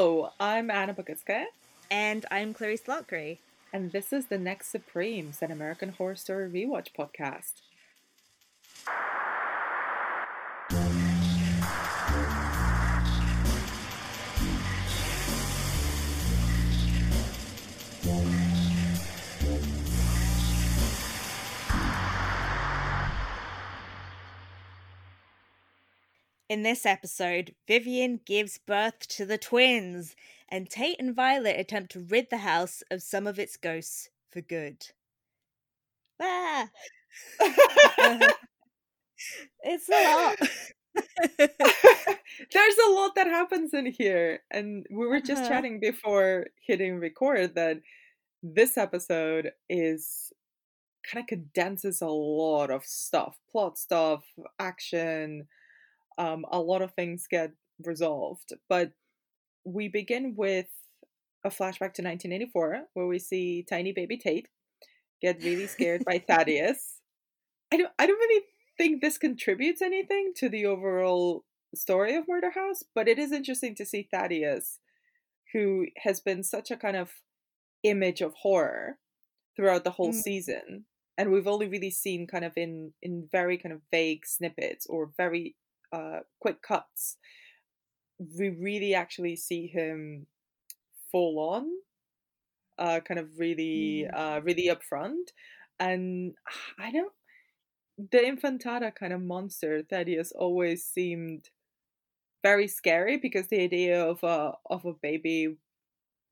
Hello, I'm Anna Bogutskaya. And I'm Clarisse Loughrey. And this is the Next Supremes, an American Horror Story Rewatch podcast. In this episode, Vivien gives birth to the twins, and Tate and Violet attempt to rid the house of some of its ghosts for good. Ah! it's a lot. There's a lot that happens in here. And we were just uh-huh. chatting before hitting record that this episode is kind of condenses a lot of stuff plot stuff, action, um, a lot of things get resolved. But we begin with a flashback to 1984 where we see tiny baby Tate get really scared by Thaddeus. I don't I don't really think this contributes anything to the overall story of Murder House, but it is interesting to see Thaddeus, who has been such a kind of image of horror throughout the whole mm. season. And we've only really seen kind of in in very kind of vague snippets or very uh, quick cuts, we really actually see him full on, uh, kind of really, mm. uh, really upfront. And I don't, the Infantata kind of monster Thaddeus always seemed very scary because the idea of a of a baby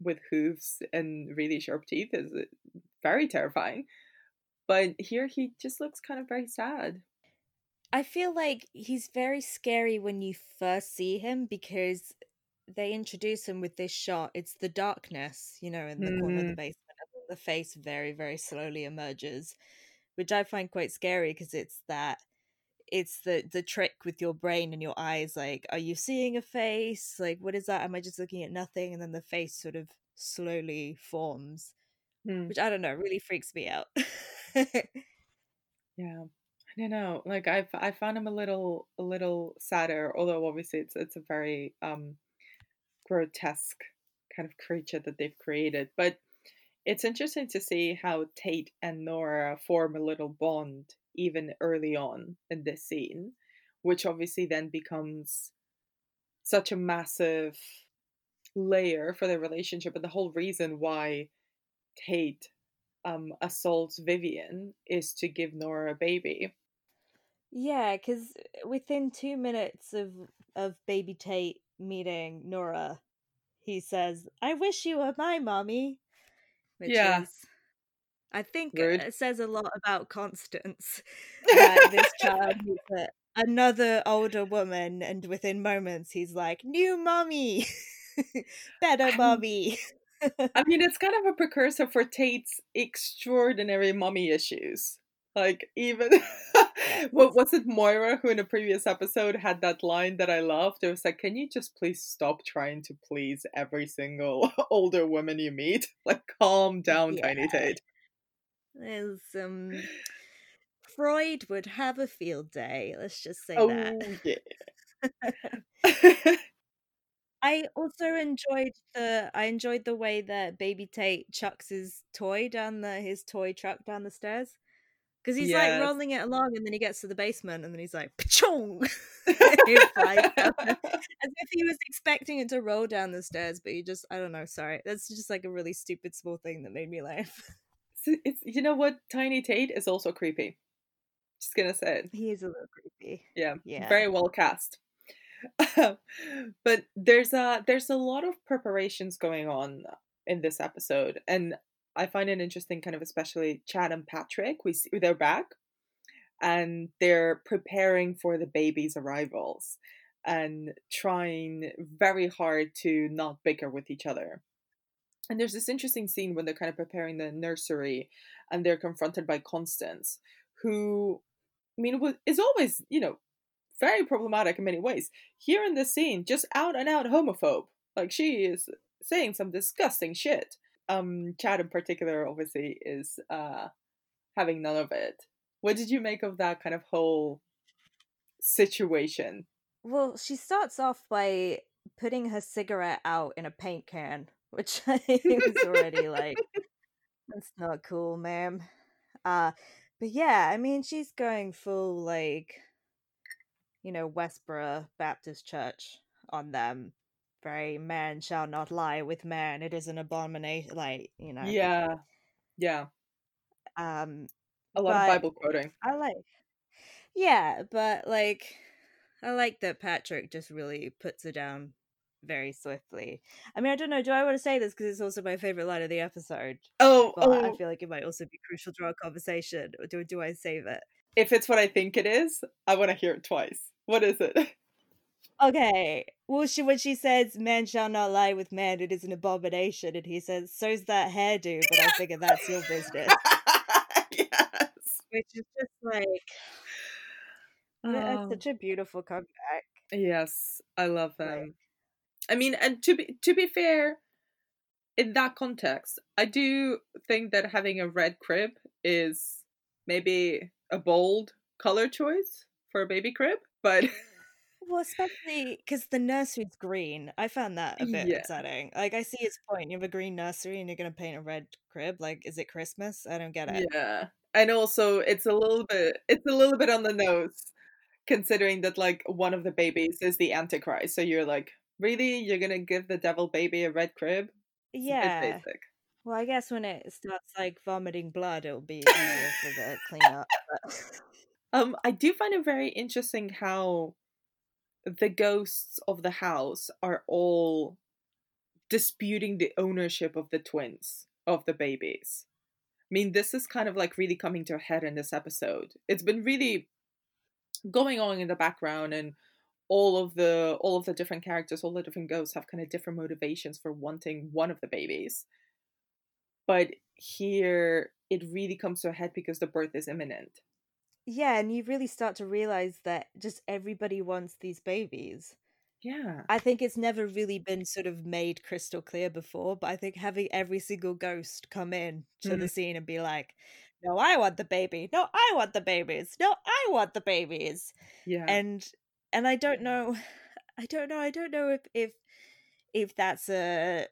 with hooves and really sharp teeth is uh, very terrifying. But here he just looks kind of very sad. I feel like he's very scary when you first see him because they introduce him with this shot. It's the darkness, you know, in the mm. corner of the mm-hmm. basement. The face very, very slowly emerges, which I find quite scary because it's that it's the the trick with your brain and your eyes like are you seeing a face like what is that am i just looking at nothing and then the face sort of slowly forms mm. which i don't know really freaks me out yeah don't know. Like I, I found him a little, a little sadder. Although obviously it's it's a very um, grotesque kind of creature that they've created. But it's interesting to see how Tate and Nora form a little bond even early on in this scene, which obviously then becomes such a massive layer for their relationship and the whole reason why Tate um, assaults Vivien is to give Nora a baby. Yeah, because eh, within two minutes of of baby Tate meeting Nora, he says, "I wish you were my mommy," which yeah. is, I think, Rude. it says a lot about Constance. That this child is another older woman, and within moments, he's like, "New mommy, better mommy." I mean, it's kind of a precursor for Tate's extraordinary mommy issues. Like even what was it Moira who in a previous episode had that line that I loved? It was like, "Can you just please stop trying to please every single older woman you meet? Like, calm down, yeah. Tiny Tate." There's um, Freud would have a field day. Let's just say oh, that. Yeah. I also enjoyed the I enjoyed the way that Baby Tate chucks his toy down the his toy truck down the stairs because he's yes. like rolling it along and then he gets to the basement and then he's like chong as if he was expecting it to roll down the stairs but he just i don't know sorry. That's just like a really stupid small thing that made me laugh. It's you know what? Tiny tate is also creepy. Just gonna say it. He is a little creepy. Yeah yeah. very well cast. But there's a there's a lot of preparations going on in this episode and I find it interesting, kind of especially Chad and Patrick. We see, they're back, and they're preparing for the baby's arrivals and trying very hard to not bicker with each other. And there's this interesting scene when they're kind of preparing the nursery, and they're confronted by Constance, who, I mean, is always you know very problematic in many ways. Here in this scene, just out and out homophobe. Like she is saying some disgusting shit um Chad in particular obviously is uh having none of it. What did you make of that kind of whole situation? Well, she starts off by putting her cigarette out in a paint can, which I was already like, that's not cool, ma'am. Uh, but yeah, I mean, she's going full like, you know, Westboro Baptist Church on them. Very man shall not lie with man. It is an abomination. Like you know. Yeah, yeah. Um, a lot of Bible quoting. I like. Yeah, but like, I like that Patrick just really puts it down very swiftly. I mean, I don't know. Do I want to say this because it's also my favorite line of the episode? Oh, but oh. I feel like it might also be crucial to our conversation. Or do do I save it? If it's what I think it is, I want to hear it twice. What is it? Okay. Well, she when she says, "Man shall not lie with man; it is an abomination," and he says, "So's that hairdo," but I figure that's your business. yes. Which is just like, oh. that's such a beautiful comeback. Yes, I love them. I mean, and to be to be fair, in that context, I do think that having a red crib is maybe a bold color choice for a baby crib, but well, especially because the nursery's green. I found that a bit yeah. upsetting. Like, I see its point. You have a green nursery and you're gonna paint a red crib. Like, is it Christmas? I don't get it. Yeah, and also it's a little bit it's a little bit on the nose, considering that like one of the babies is the Antichrist. So you're like, really, you're gonna give the devil baby a red crib? It's yeah. Well, I guess when it starts like vomiting blood, it'll be easier for the cleanup. But... Um, I do find it very interesting how the ghosts of the house are all disputing the ownership of the twins, of the babies. I mean, this is kind of like really coming to a head in this episode. It's been really going on in the background and all of the all of the different characters, all the different ghosts have kind of different motivations for wanting one of the babies. But here it really comes to a head because the birth is imminent. Yeah, and you really start to realize that just everybody wants these babies. Yeah. I think it's never really been sort of made crystal clear before, but I think having every single ghost come in to mm-hmm. the scene and be like, no, I want the baby. No, I want the babies. No, I want the babies. Yeah. And and I don't know I don't know. I don't know if if if that's a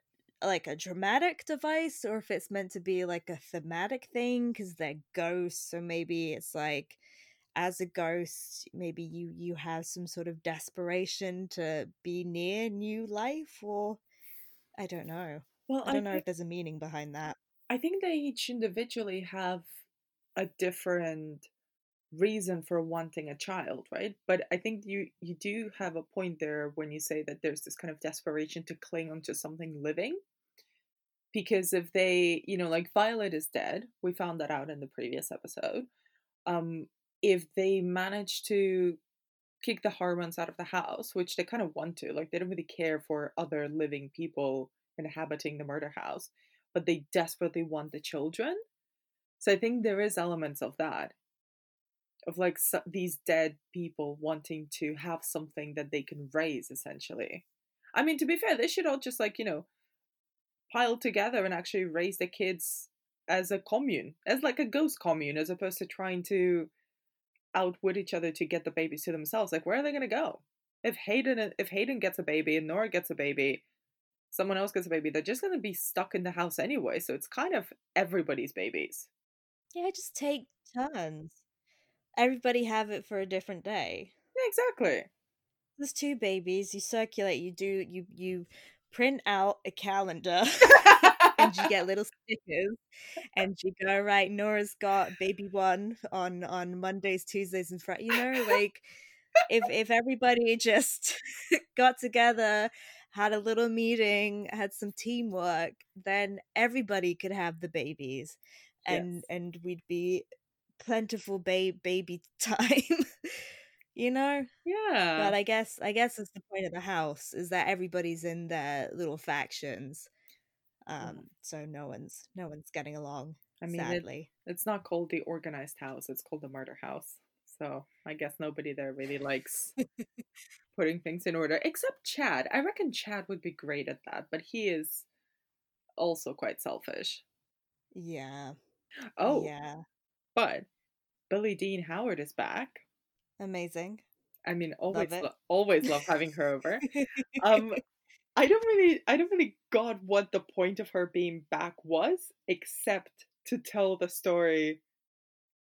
like a dramatic device or if it's meant to be like a thematic thing because they're ghosts so maybe it's like as a ghost maybe you you have some sort of desperation to be near new life or i don't know. Well i don't I know if there's a meaning behind that. I think they each individually have a different reason for wanting a child right? But i think you you do have a point there when you say that there's this kind of desperation to cling onto something living. Because if they you know like violet is dead we found that out in the previous episode um if they manage to kick the Harmons out of the house which they kind of want to like they don't really care for other living people inhabiting the murder house but they desperately want the children. So i think there is elements of that of like so, these dead people wanting to have something that they can raise essentially. I mean to be fair they should all just like you know pile together and actually raise the kids as a commune as like a ghost commune as opposed to trying to outwit each other to get the babies to themselves like where are they going to go if hayden if hayden gets a baby and nora gets a baby someone else gets a baby they're just going to be stuck in the house anyway so it's kind of everybody's babies yeah just take turns everybody have it for a different day. Yeah, exactly. There's two babies. You circulate. You do. You you print out a calendar, and you get little stickers, and you go right. Nora's got baby one on on Mondays, Tuesdays, and Fridays. You know, like if if everybody just got together had a little meeting had some teamwork then everybody could have the babies and yes. and we'd be plentiful ba- baby time you know yeah but i guess i guess that's the point of the house is that everybody's in their little factions um so no one's no one's getting along i mean sadly. it, it's not called the organized house it's called the murder house so i guess nobody there really likes putting things in order except chad. I reckon chad would be great at that but he is also quite selfish. Yeah. Oh yeah. but Billie Dean Howard is back. Amazing. I mean, always, lo- always love having her over. um, I don't really, I don't really got what the point of her being back was, except to tell the story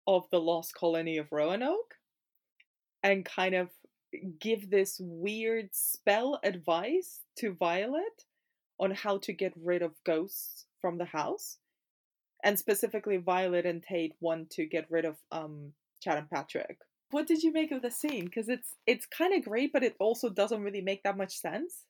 of the lost colony of Roanoke, and kind of give this weird spell advice to Violet on how to get rid of ghosts from the house. And specifically, Violet and Tate want to get rid of um, Chad and Patrick. What did you make of the scene? Because it's it's kind of great, but it also doesn't really make that much sense.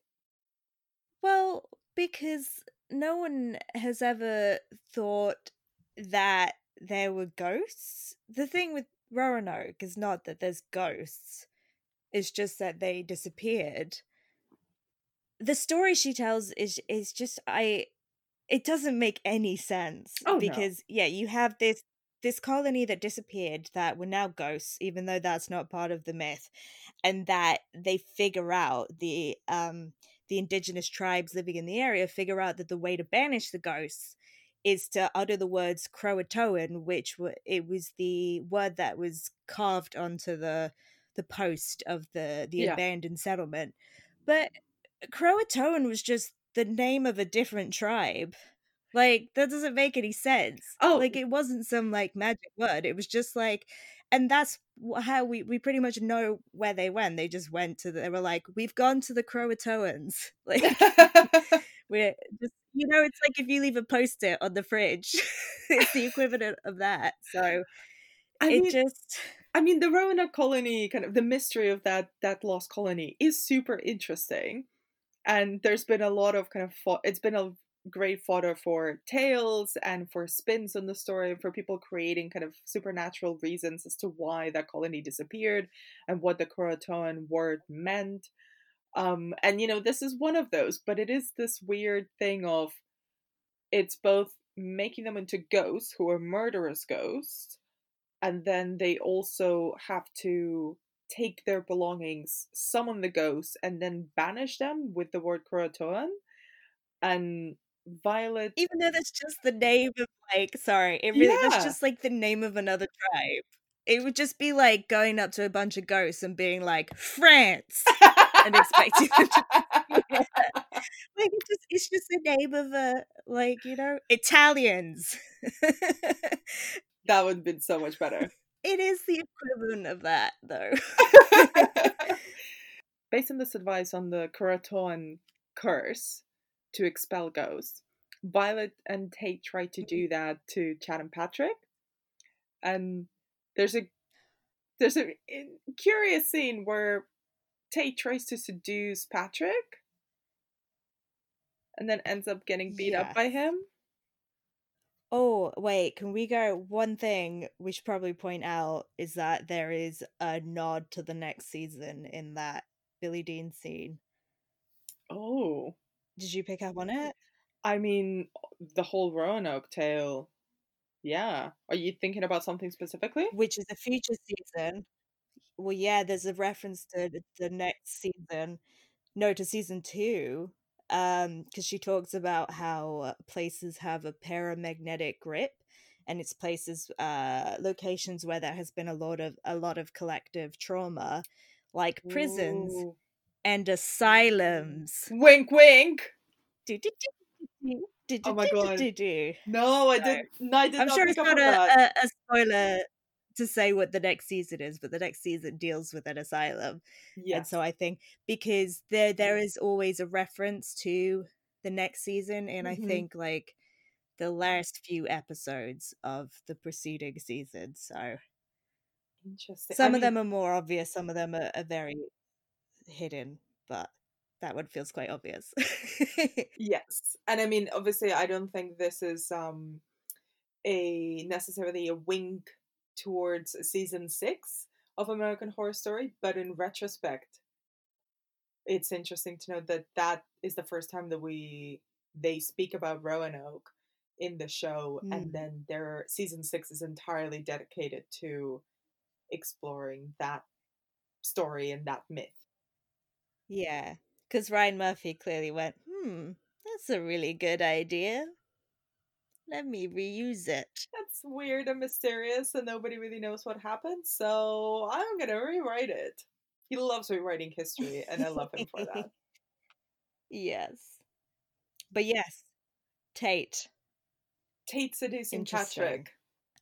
Well, because no one has ever thought that there were ghosts. The thing with Roanoke is not that there's ghosts. It's just that they disappeared. The story she tells is is just I it doesn't make any sense Oh, no. because yeah, you have this this colony that disappeared that were now ghosts even though that's not part of the myth and that they figure out the um the indigenous tribes living in the area figure out that the way to banish the ghosts is to utter the words Croatoan, which it was the word that was carved onto the the post of the the Yeah. abandoned settlement. But Croatoan was just the name of a different tribe. Like that doesn't make any sense. Oh. like it wasn't some like magic word. It was just like, and that's how we we pretty much know where they went. They just went to. The, they were like, we've gone to the Croatoans. Like we're just you know it's like if you leave a post-it on the fridge it's the equivalent of that so I it mean, just I mean, the Roanoke colony, kind of the mystery of that that lost colony, is super interesting, and there's been a lot of kind of fo- it's been a great fodder for tales and for spins on the story and for people creating kind of supernatural reasons as to why that colony disappeared and what the Croatoan word meant. Um, and you know, this is one of those, but it is this weird thing of it's both making them into ghosts who are murderous ghosts, and then they also have to take their belongings, summon the ghosts, and then banish them with the word Croatoan. And Violet even though that's just the name of like sorry it really Yeah. that's just like the name of another tribe. It would just be like going up to a bunch of ghosts and being like france! and expecting them to like it just it's just the name of a like you know italians. That would have been so much better. it is the equivalent of that though. Based on this advice on the Croatoan curse to expel ghosts, Violet and Tate try to mm-hmm. do that to Chad and Patrick. And there's a there's a in- curious scene where Tate tries to seduce Patrick and then ends up getting beat up by him. Oh, wait, can we go? One thing we should probably point out is that there is a nod to the next season in that Billie Dean scene. Oh. Did you pick up on it? I mean, the whole Roanoke tale. Yeah. Are you thinking about something specifically? Which is a future season. Well, yeah, there's a reference to the- next season. No, to season two. Um, because she talks about how places have a paramagnetic grip, and it's places, uh, locations where there has been a lot of a lot of collective trauma, like prisons Ooh. And asylums. Wink, wink. Oh my God. I'm No, I No. did. No, I did not sure it's not a, a, a spoiler to say what the next season is, but the next season deals with an asylum. And so I think because there there is always a reference to the next season, and I Mhm. think like the last few episodes of the preceding season. So Interesting. some I of them are more obvious, some of them are, are very hidden, but that one feels quite obvious. yes, and I mean, obviously, I don't think this is um a necessarily a wink towards season six of American Horror Story, but in retrospect, it's interesting to know that that is the first time that we they speak about Roanoke in the show, Mm. and then their season six is entirely dedicated to exploring that story and that myth. Yeah, because Ryan Murphy clearly went, hmm, that's a really good idea. Let me reuse it. That's weird and mysterious, and nobody really knows what happened. So I'm gonna rewrite it. He loves rewriting history, and I love him for that. yes. But yes, Tate. Tate seducing Patrick.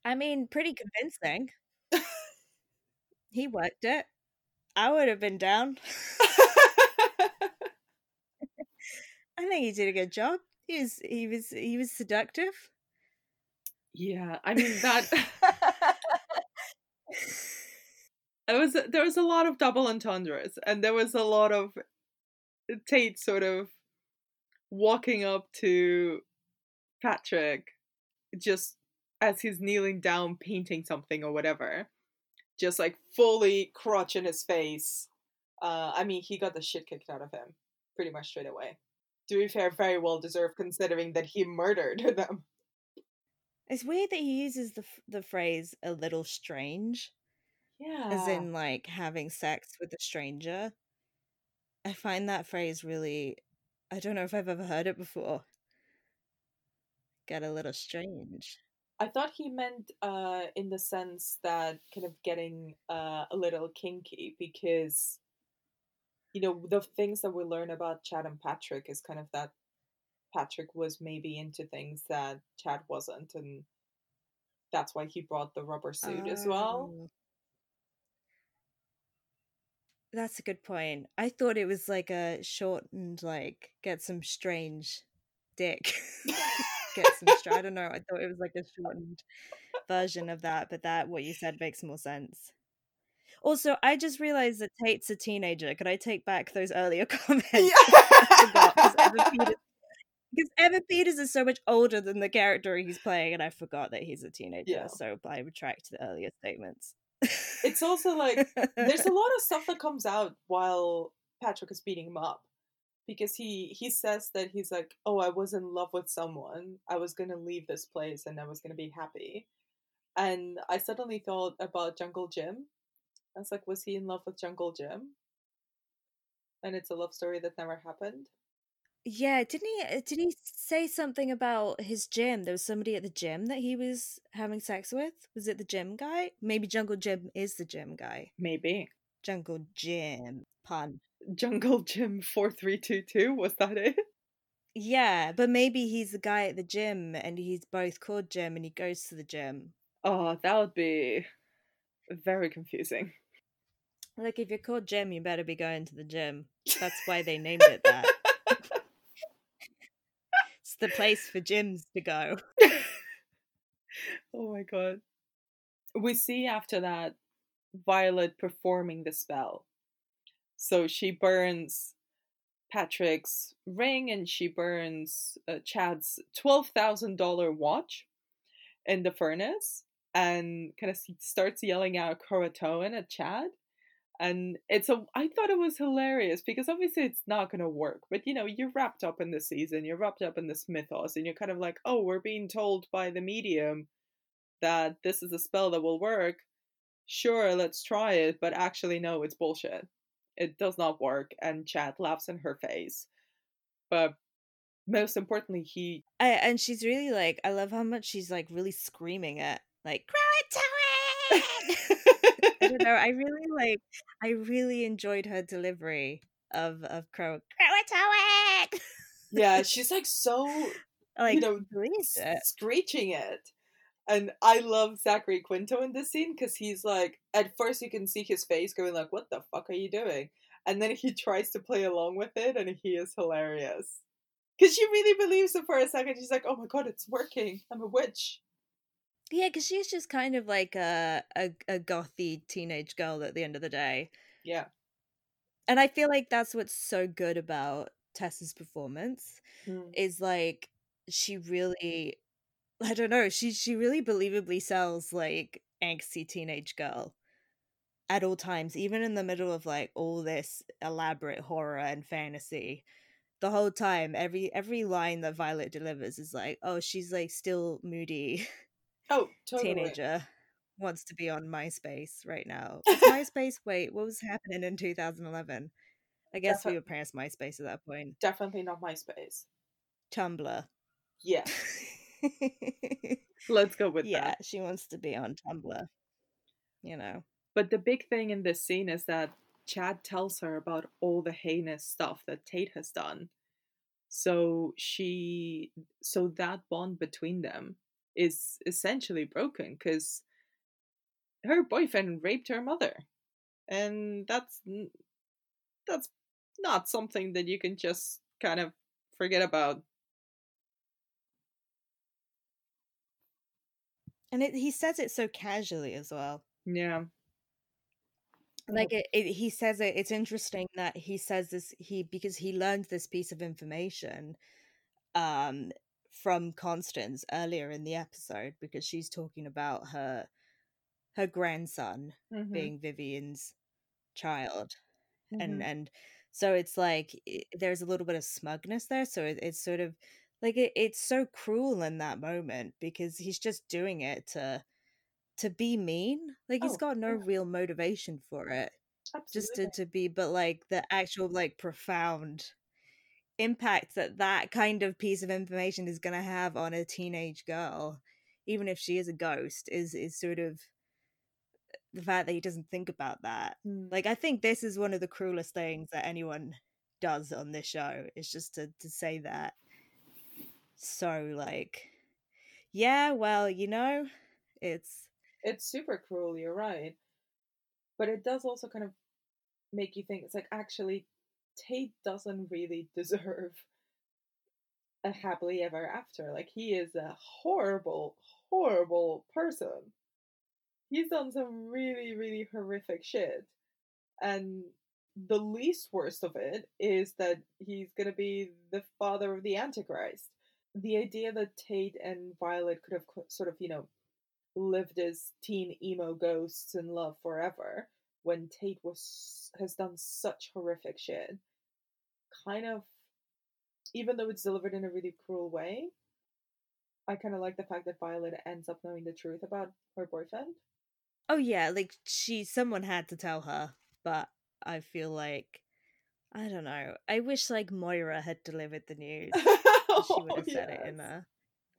I mean, pretty convincing. he worked it. I would have been down. I think he did a good job. He was he was he was seductive. Yeah, I mean that it was there was a lot of double entendres and there was a lot of Tate sort of walking up to Patrick just as he's kneeling down painting something or whatever just like fully crotch in his face uh i mean he got the shit kicked out of him pretty much straight away to be fair very well deserved considering that he murdered them. It's weird that he uses the the phrase a little strange yeah. as in like having sex with a stranger. I find that phrase really i don't know if i've ever heard it before. Get a little strange. I thought he meant uh, in the sense that kind of getting uh, a little kinky because, you know, the things that we learn about Chad and Patrick is kind of that Patrick was maybe into things that Chad wasn't, and that's why he brought the rubber suit as well. Oh. That's a good point. I thought it was like a shortened, like, get some strange dick. get some strange. I don't know. I thought it was like a shortened version of that, but that, what you said, makes more sense. Also, I just realized that Tate's a teenager. Could I take back those earlier comments? Yeah. Because Evan Peters is so much older than the character he's playing, and I forgot that he's a teenager. Yeah. So I retract the earlier statements. it's also like there's a lot of stuff that comes out while Patrick is beating him up because he he says that he's like oh I was in love with someone I was gonna leave this place and I was gonna be happy and I suddenly thought about Jungle Jim I was like was he in love with Jungle Jim and it's a love story that never happened Yeah, didn't he? uh, Did he say something about his gym? There was somebody at the gym that he was having sex with. Was it the gym guy? Maybe Jungle Jim is the gym guy. maybe Jungle Jim pun. Jungle Jim 4322 was that it Yeah, but maybe he's the guy at the gym, and he's both called Jim, and he goes to the gym. oh that would be very confusing Like, if you're called Jim, you better be going to the gym. That's why they named it that. It's the place for gyms to go. oh my god. We see after that Violet performing the spell. So she burns Patrick's ring and she burns uh, Chad's $12,000 watch in the furnace and kind of starts yelling out Croatoan at Chad. And it's a I thought it was hilarious because obviously it's not gonna work, but you know, you're wrapped up in the season, you're wrapped up in this mythos, and you're kind of like, oh, we're being told by the medium that this is a spell that will work. Sure, let's try it, but actually no, it's bullshit. It does not work, and Chad laughs in her face. But most importantly, he I, and she's really like, I love how much she's like really screaming it, like Croatoan. I don't know. I really like. I really enjoyed her delivery of of Crow Croatoan. yeah, she's like so like you know it. screeching it. And I love Zachary Quinto in this scene because he's like, at first you can see his face going like, "What the fuck are you doing?" And then he tries to play along with it, and he is hilarious. Because she really believes it for a second. She's like, "Oh my god, it's working! I'm a witch." Yeah, because she's just kind of like a, a a gothy teenage girl at the end of the day, Yeah. and I feel like that's what's so good about Tessa's performance. Mm. is like she really I don't know, she she really believably sells like angsty teenage girl at all times, even in the middle of like all this elaborate horror and fantasy. The whole time, every every line that Violet delivers is like, oh, she's like still moody Oh, totally. teenager. Wants to be on MySpace right now. MySpace, wait, what was happening in 2011? I guess we Defi- were past MySpace at that point. Definitely not MySpace. Tumblr. Yeah. Let's go with yeah, that. she wants to be on Tumblr. You know. But the big thing in this scene is that Chad tells her about all the heinous stuff that Tate has done. So she, so that bond between them is essentially broken because her boyfriend raped her mother, and that's that's not something that you can just kind of forget about. And it, he says it so casually as well. Yeah. Like it, it, he says it. It's interesting that he says this. He because he learned this piece of information, um, from Constance earlier in the episode because she's talking about her her grandson mm-hmm. being Vivien's child, mm-hmm. and and so it's like it, there's a little bit of smugness there. So it, it's sort of like it, it's so cruel in that moment because he's just doing it to to be mean. Like he's got no yeah. real motivation for it. Absolutely. Just to, to be, but like the actual like profound impact that that kind of piece of information is going to have on a teenage girl, even if she is a ghost, is is sort of the fact that he doesn't think about that. Mm. Like I think this is one of the cruelest things that anyone does on this show is just to to say that so like yeah well you know it's it's super cruel you're right but it does also kind of make you think it's like actually tate doesn't really deserve a happily ever after like he is a horrible horrible person he's done some really, really horrific shit. And the least worst of it is that he's gonna be the father of the Antichrist. The idea that Tate and Violet could have sort of, you know, lived as teen emo ghosts in love forever when Tate was has done such horrific shit, kind of, even though it's delivered in a really cruel way, I kind of like the fact that Violet ends up knowing the truth about her boyfriend. Oh yeah, like she someone had to tell her, but I feel like I don't know. I wish like Moira had delivered the news. oh, she would have said yes. it in a,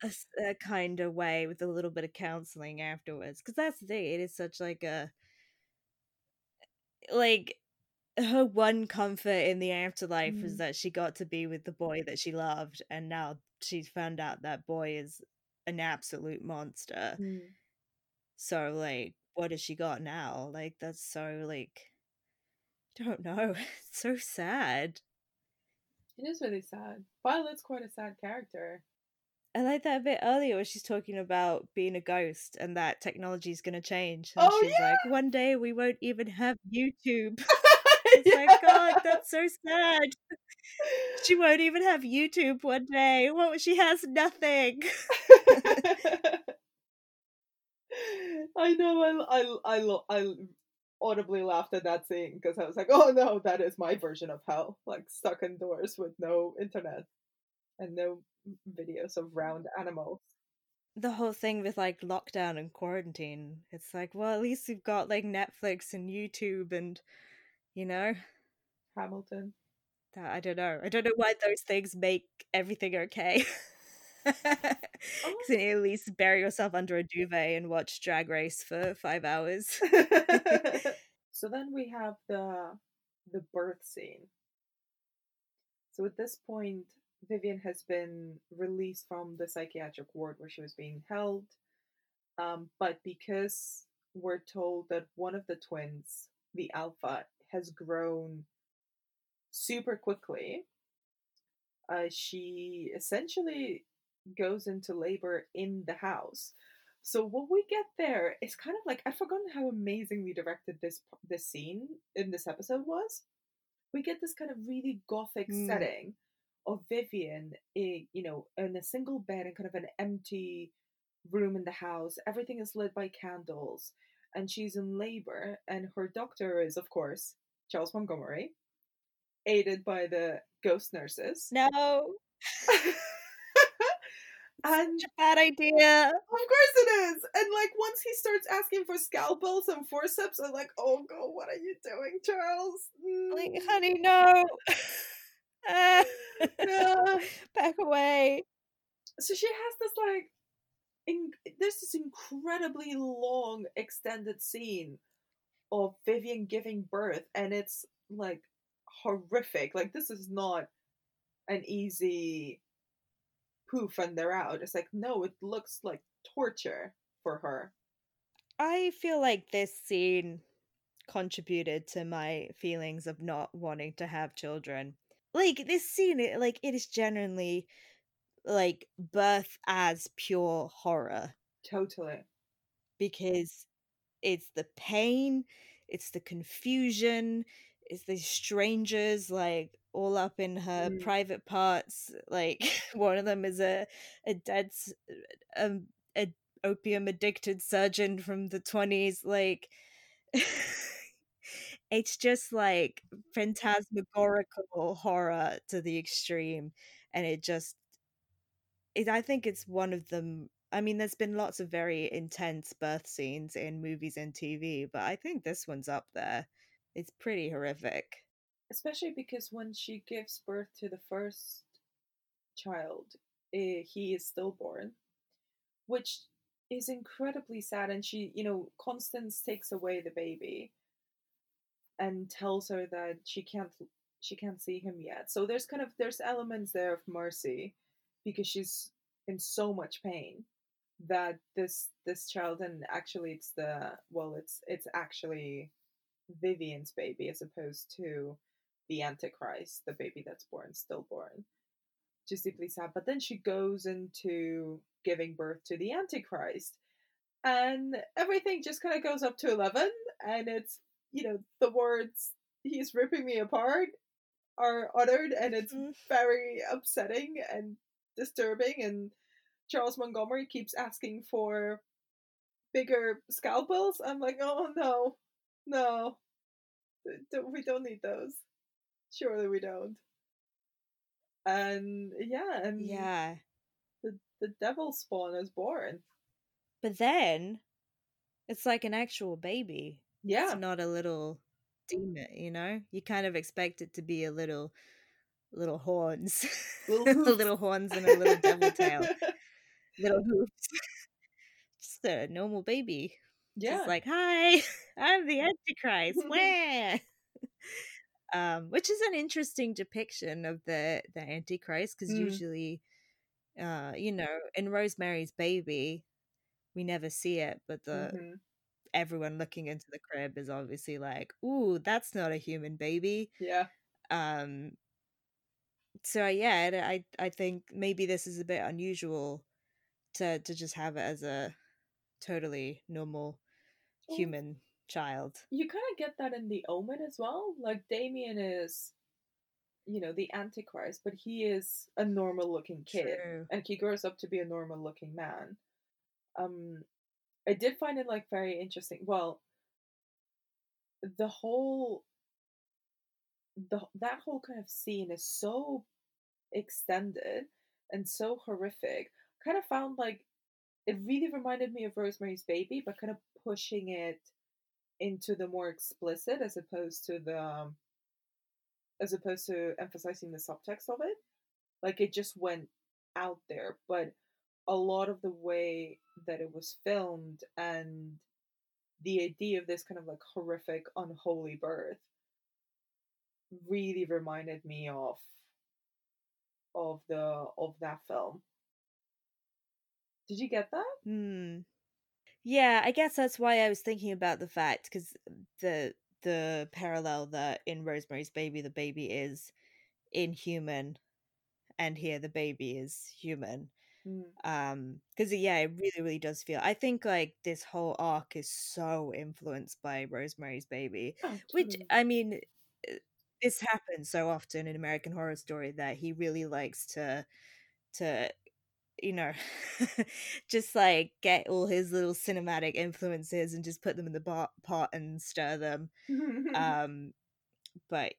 a, a kind of way with a little bit of counseling afterwards. Because that's the thing. It is such like a like her one comfort in the afterlife mm. was that she got to be with the boy that she loved, and now she's found out that boy is an absolute monster. Mm. So like what has she got now? Like that's so like don't know. It's so sad. It is really sad. Violet's quite a sad character. I like that a bit earlier where she's talking about being a ghost and that technology is going to change. And oh, she's yeah. like, one day we won't even have YouTube. it's yeah. like, God, that's so sad. she won't even have YouTube one day. What? She has nothing. I know. I I I I audibly laughed at that scene because I was like, "Oh no, that is my version of hell! Like stuck indoors with no internet and no videos of round animals." The whole thing with like lockdown and quarantine, it's like, well, at least we've got like Netflix and YouTube and, you know, Hamilton. I don't know. I don't know why those things make everything okay. Because oh. at least bury yourself under a duvet and watch Drag Race for five hours. so then we have the the birth scene. So at this point, Vivien has been released from the psychiatric ward where she was being held. Um, but because we're told that one of the twins, the alpha, has grown super quickly, uh, she essentially goes into labor in the house. So what we get there is kind of like I've forgotten how amazingly directed this this scene in this episode was. We get this kind of really gothic mm. setting of Vivien, in, you know, in a single bed in kind of an empty room in the house. Everything is lit by candles, and she's in labor, and her doctor is, of course, Charles Montgomery, aided by the ghost nurses. No. And Such a bad idea. Of course it is. And like once he starts asking for scalpels and forceps, I'm like, oh god, what are you doing, Charles? Mm. Like, honey, no. Back away. So she has this like in, there's this incredibly long extended scene of Vivien giving birth, and it's like horrific. Like this is not an easy poof and they're out. It's like no, it looks like torture for her. I feel like this scene contributed to my feelings of not wanting to have children. Like this scene, it, like it is genuinely like birth as pure horror. Totally. Because it's the pain, it's the confusion, it's the strangers like all up in her mm. private parts. Like one of them is a a dead um, a opium addicted surgeon from the twenties. Like it's just like phantasmagorical horror to the extreme, and it just it. I think it's one of them. I mean, there's been lots of very intense birth scenes in movies and TV, but I think this one's up there. It's pretty horrific. Especially because when she gives birth to the first child, eh, he is stillborn, which is incredibly sad. And she, you know, Constance takes away the baby and tells her that she can't she can't see him yet. So there's kind of there's elements there of mercy because she's in so much pain that this this child and actually it's the well it's it's actually Vivien's baby as opposed to the Antichrist, the baby that's born stillborn. Just deeply sad. But then she goes into giving birth to the Antichrist. And everything just kind of goes up to 11. And it's, you know, the words, he's ripping me apart, are uttered. And it's mm-hmm. very upsetting and disturbing. And Charles Montgomery keeps asking for bigger scalpels. I'm like, oh no, no, we don't need those. Surely we don't. And yeah, and yeah, the the devil spawn is born. But then, it's like an actual baby. Yeah, it's not a little demon. You know, you kind of expect it to be a little, little horns, little, horns and a little devil tail, little hoops. Just a normal baby. Yeah. Just like, hi, I'm the Antichrist. Where? um, which is an interesting depiction of the the Antichrist because mm. usually, uh, you know, in Rosemary's Baby, we never see it, but the mm-hmm. Everyone looking into the crib is obviously like, "Ooh, that's not a human baby." Yeah. Um. So yeah, I I think maybe this is a bit unusual to to just have it as a totally normal human child. You kind of get that in the Omen as well. Like Damien is, you know, the Antichrist, but he is a normal looking kid, True. and he grows up to be a normal looking man. Um, I did find it like very interesting. Well, the whole the that whole kind of scene is so extended and so horrific. Kind of found like it really reminded me of Rosemary's Baby, but kind of pushing it into the more explicit as opposed to the um, as opposed to emphasizing the subtext of it. Like it just went out there, but a lot of the way that it was filmed and the idea of this kind of like horrific unholy birth really reminded me of of the of that film. Did you get that? Hmm. Yeah, I guess that's why I was thinking about the fact because the the parallel that in Rosemary's Baby the baby is inhuman, and here the baby is human. Mm. Um, because yeah, it really, really does feel. I think like this whole arc is so influenced by Rosemary's Baby, oh, which I mean, eh, this happens so often in American Horror Story that he really likes to to you know, just like get all his little cinematic influences and just put them in the pot and stir them. um, but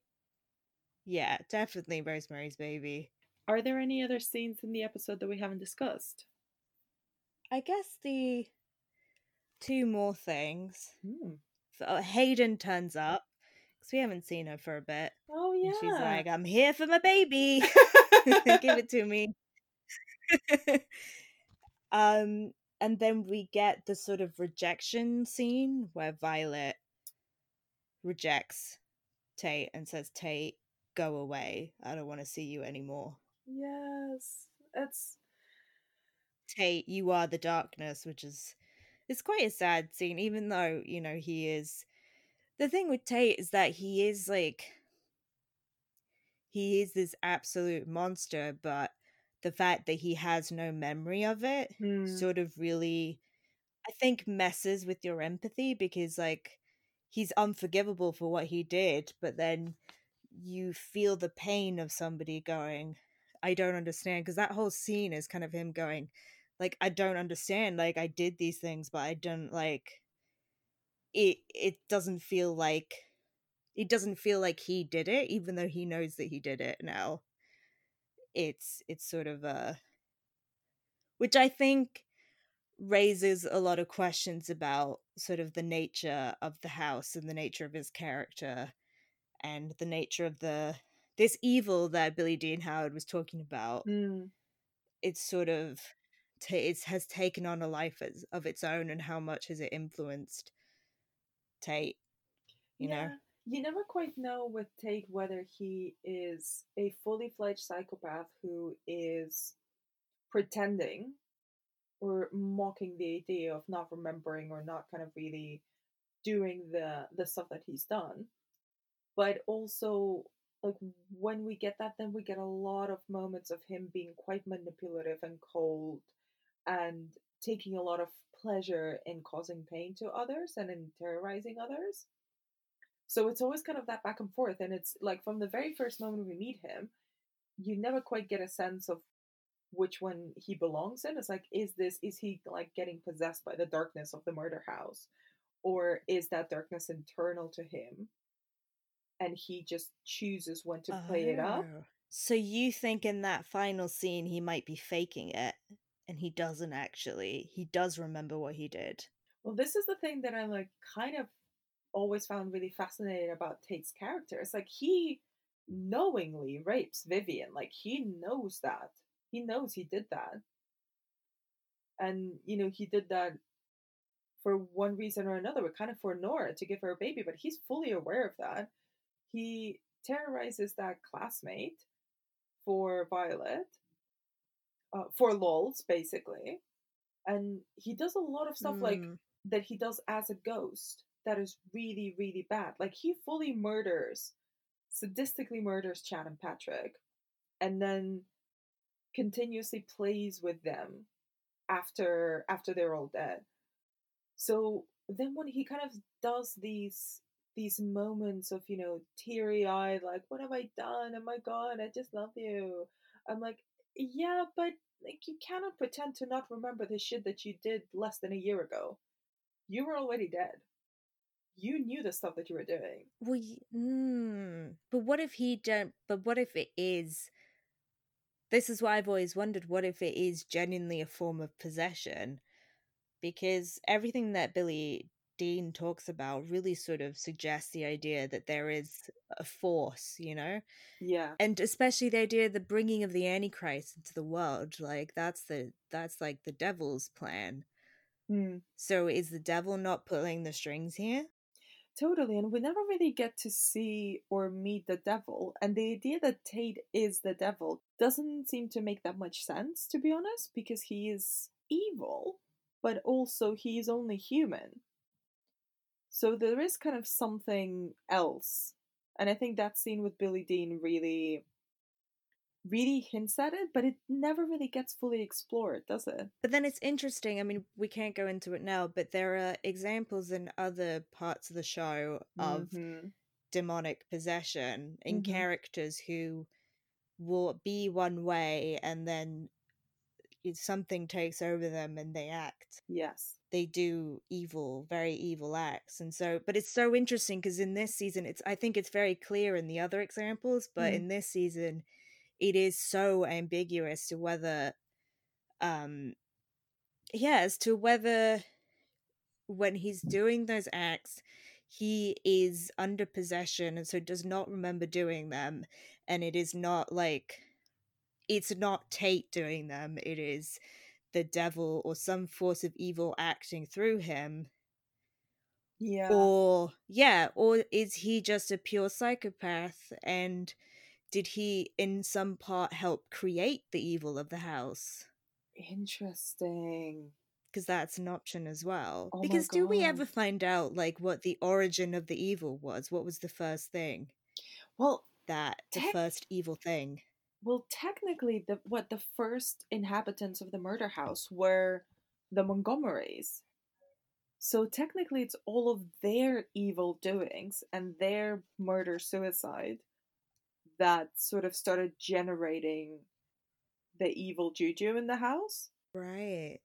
yeah, definitely Rosemary's Baby. Are there any other scenes in the episode that we haven't discussed? I guess the two more things. Mm. So Hayden turns up because we haven't seen her for a bit. Oh yeah, and she's like, "I'm here for my baby. Give it to me." um, and then we get the sort of rejection scene where Violet rejects Tate and says, Tate, go away. I don't want to see you anymore. Yes. It's Tate, you are the darkness, which is it's quite a sad scene, even though, you know, he is the thing with Tate is that he is like he is this absolute monster, but the fact that he has no memory of it hmm. sort of really I think messes with your empathy because like he's unforgivable for what he did, but then you feel the pain of somebody going, I don't understand. Because that whole scene is kind of him going, like, I don't understand. Like, I did these things, but I don't like it. It doesn't feel like it doesn't feel like he did it, even though he knows that he did it now. It's it's sort of a which I think raises a lot of questions about sort of the nature of the house and the nature of his character and the nature of the this evil that Billie Dean Howard was talking about. Mm. It's sort of ta- it has taken on a life as, of its own, and how much has it influenced Tate? You yeah. know, you never quite know with Tate whether he is a fully fledged psychopath who is pretending or mocking the idea of not remembering or not kind of really doing the the stuff that he's done but also like when we get that then we get a lot of moments of him being quite manipulative and cold and taking a lot of pleasure in causing pain to others and in terrorizing others so it's always kind of that back and forth and it's like from the very first moment we meet him you never quite get a sense of which one he belongs in. It's like, is this, is he like getting possessed by the darkness of the murder house? Or is that darkness internal to him? And he just chooses when to play it up. Oh. So you think in that final scene he might be faking it and he doesn't actually. He does remember what he did. Well, this is the thing that I like kind of always found really fascinating about Tate's character. It's like he knowingly rapes Vivien. Like he knows that he knows he did that. And, you know, he did that for one reason or another, but kind of for Nora to give her a baby, but he's fully aware of that. He terrorizes that classmate for Violet, uh, for lols, basically. And he does a lot of stuff mm. like that he does as a ghost that is really, really bad. Like he fully murders, sadistically murders Chad and Patrick, and then continuously plays with them after after they're all dead. So then when he kind of does these these moments of, you know, teary eyed, like, what have I done? Oh my god, I just love you. I'm like, yeah, but like you cannot pretend to not remember the shit that you did less than a year ago. You were already dead. You knew the stuff that you were doing. Well, mm, but what if he don't? But what if it is this is why I've always wondered what if it is genuinely a form of possession? Because everything that Billie Dean talks about really sort of suggests the idea that there is a force, you know? Yeah. And especially the idea of the bringing of the Antichrist into the world. Like that's the that's like the devil's plan. Mm. So is the devil not pulling the strings here? Totally, and we never really get to see or meet the devil. And the idea that Tate is the devil doesn't seem to make that much sense, to be honest, because he is evil, but also he is only human. So there is kind of something else. And I think that scene with Billie Dean really really hints at it, but it never really gets fully explored, does it? But then it's interesting. I mean, we can't go into it now, but there are examples in other parts of the show of mm-hmm. demonic possession in mm-hmm. characters who will be one way and then something takes over them and they act. Yes. They do evil, very evil acts. And so, but it's so interesting because in this season, it's, I think it's very clear in the other examples, but mm. in this season, it is so ambiguous to whether um yeah as to whether when he's doing those acts he is under possession and so does not remember doing them and it is not like it's not tate doing them it is the devil or some force of evil acting through him Yeah. Or, yeah, or is he just a pure psychopath and did he, in some part, help create the evil of the house? Interesting. Because that's an option as well. Oh because do we ever find out, like, what the origin of the evil was? What was the first thing? Well, That, the Tech- first evil thing? Well, technically, the what the first inhabitants of the murder house were the Montgomerys. So technically, it's all of their evil doings and their murder suicide that sort of started generating the evil juju in the house. Right.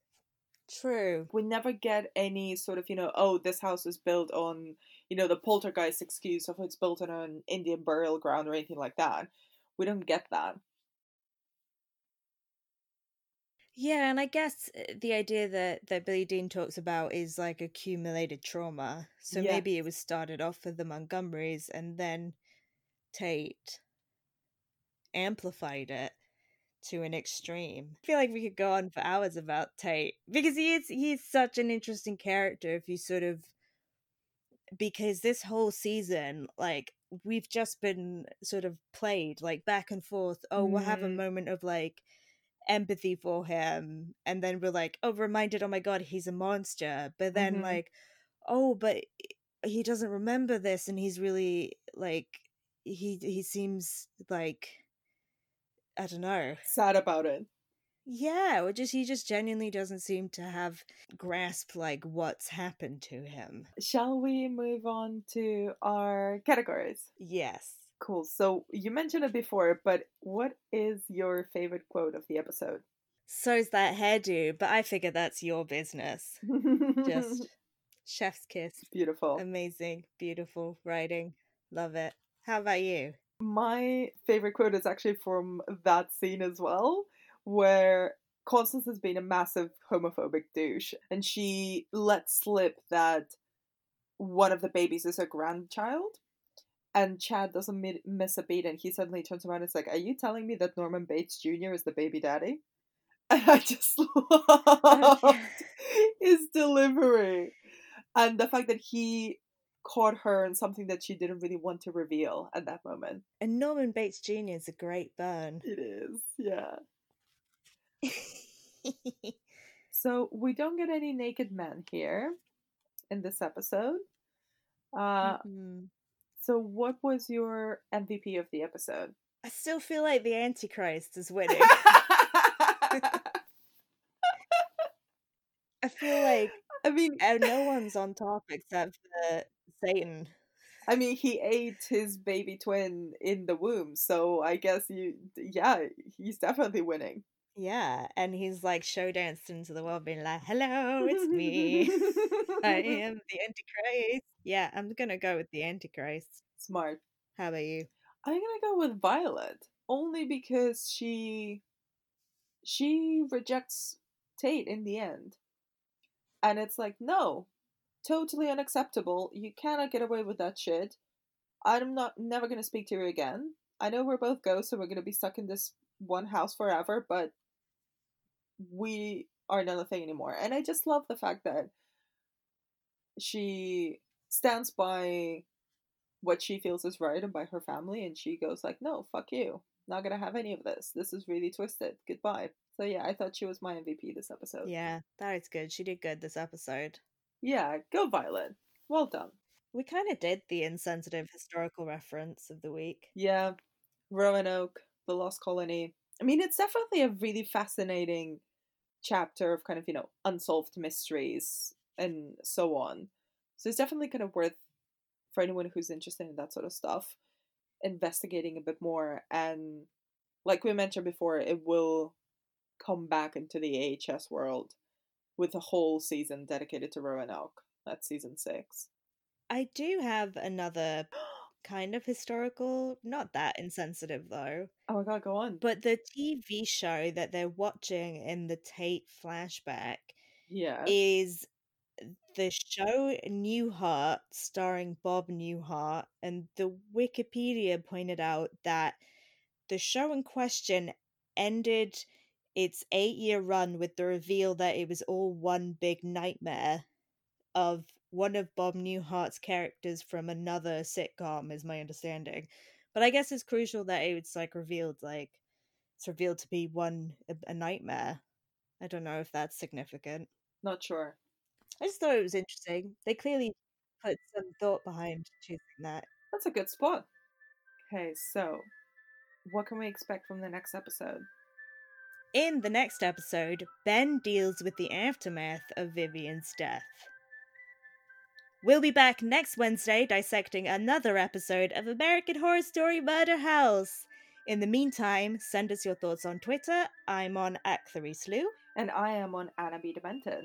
True. we never get any sort of you know oh this house was built on you know the poltergeist excuse of it's built on an indian burial ground or anything like that we don't get that Yeah, and I guess uh, the idea that that Billie Dean talks about is like accumulated trauma. So Yeah. maybe it was started off with the Montgomerys and then Tate amplified it to an extreme. I feel like we could go on for hours about Tate because he is he's such an interesting character if you sort of because this whole season like we've just been sort of played like back and forth oh we'll have a Mhm. moment of like empathy for him and then we're like oh reminded oh my god he's a monster but then Mhm. like oh but he doesn't remember this and he's really like he he seems like i don't know. Sad about it. Yeah or just he just genuinely doesn't seem to have grasp like what's happened to him. Shall we move on to our categories? Yes cool. So you mentioned it before but what is your favorite quote of the episode? So's that hairdo but i figure that's your business. Just chef's kiss. Beautiful. Amazing beautiful writing. Love it. How about you? My favorite quote is actually from that scene as well, where Constance has been a massive homophobic douche, and she lets slip that one of the babies is her grandchild. And Chad doesn't mi- miss a beat, and he suddenly turns around and is like, Are you telling me that Norman Bates Jr. is the baby daddy? And I just loved his delivery. And the fact that he caught her in something that she didn't really want to reveal at that moment. and norman bates jr is a great burn It is, yeah. So we don't get any naked men here in this episode. Uh, Mhm. So what was your MVP of the episode? i still feel like the antichrist is winning i feel like I mean, no one's on top except for satan I mean, he ate his baby twin in the womb, so I guess you, yeah, he's definitely winning. Yeah, and he's like show danced into the world, being like, "Hello, it's me. I am the Antichrist." Yeah, I'm gonna go with the Antichrist. Smart. How about you? I'm gonna go with Violet only because she she rejects Tate in the end, and it's like no, totally unacceptable. You cannot get away with that shit. I'm not never gonna speak to you again. I know we're both ghosts and we're gonna be stuck in this one house forever, but we are not a thing anymore. And I just love the fact that she stands by what she feels is right and by her family and she goes like no fuck you. Not gonna have any of this. This is really twisted. Goodbye. So yeah i thought she was my mvp this episode. Yeah, that is good. She did good this episode. yeah go violet. Well done. We kind of did the insensitive historical reference of the week. yeah roanoke the lost colony. I mean it's definitely a really fascinating chapter of kind of you know unsolved mysteries and so on so it's definitely kind of worth for anyone who's interested in that sort of stuff investigating a bit more and like we mentioned before it will come back into the AHS world with a whole season dedicated to Roanoke. That's season 6 I do have another kind of historical, not that insensitive though, oh my god go on. But the TV show that they're watching in the Tate flashback yeah. is the show Newhart starring Bob Newhart, and the Wikipedia pointed out that the show in question ended its eight year run with the reveal that it was all one big nightmare of one of Bob Newhart's characters from another sitcom, is my understanding. But I guess it's crucial that it's like revealed, like it's revealed to be one a, a nightmare. I don't know if that's significant. Not sure. I just thought it was interesting. They clearly put some thought behind choosing that. That's a good spot. Okay, so what can we expect from the next episode? In the next episode, Ben deals with the aftermath of Vivien's death. We'll be back next Wednesday dissecting another episode of American Horror Story Murder House. In the meantime, send us your thoughts on Twitter. I'm on at Clarisse Lou. And I am on Anna B. Demented.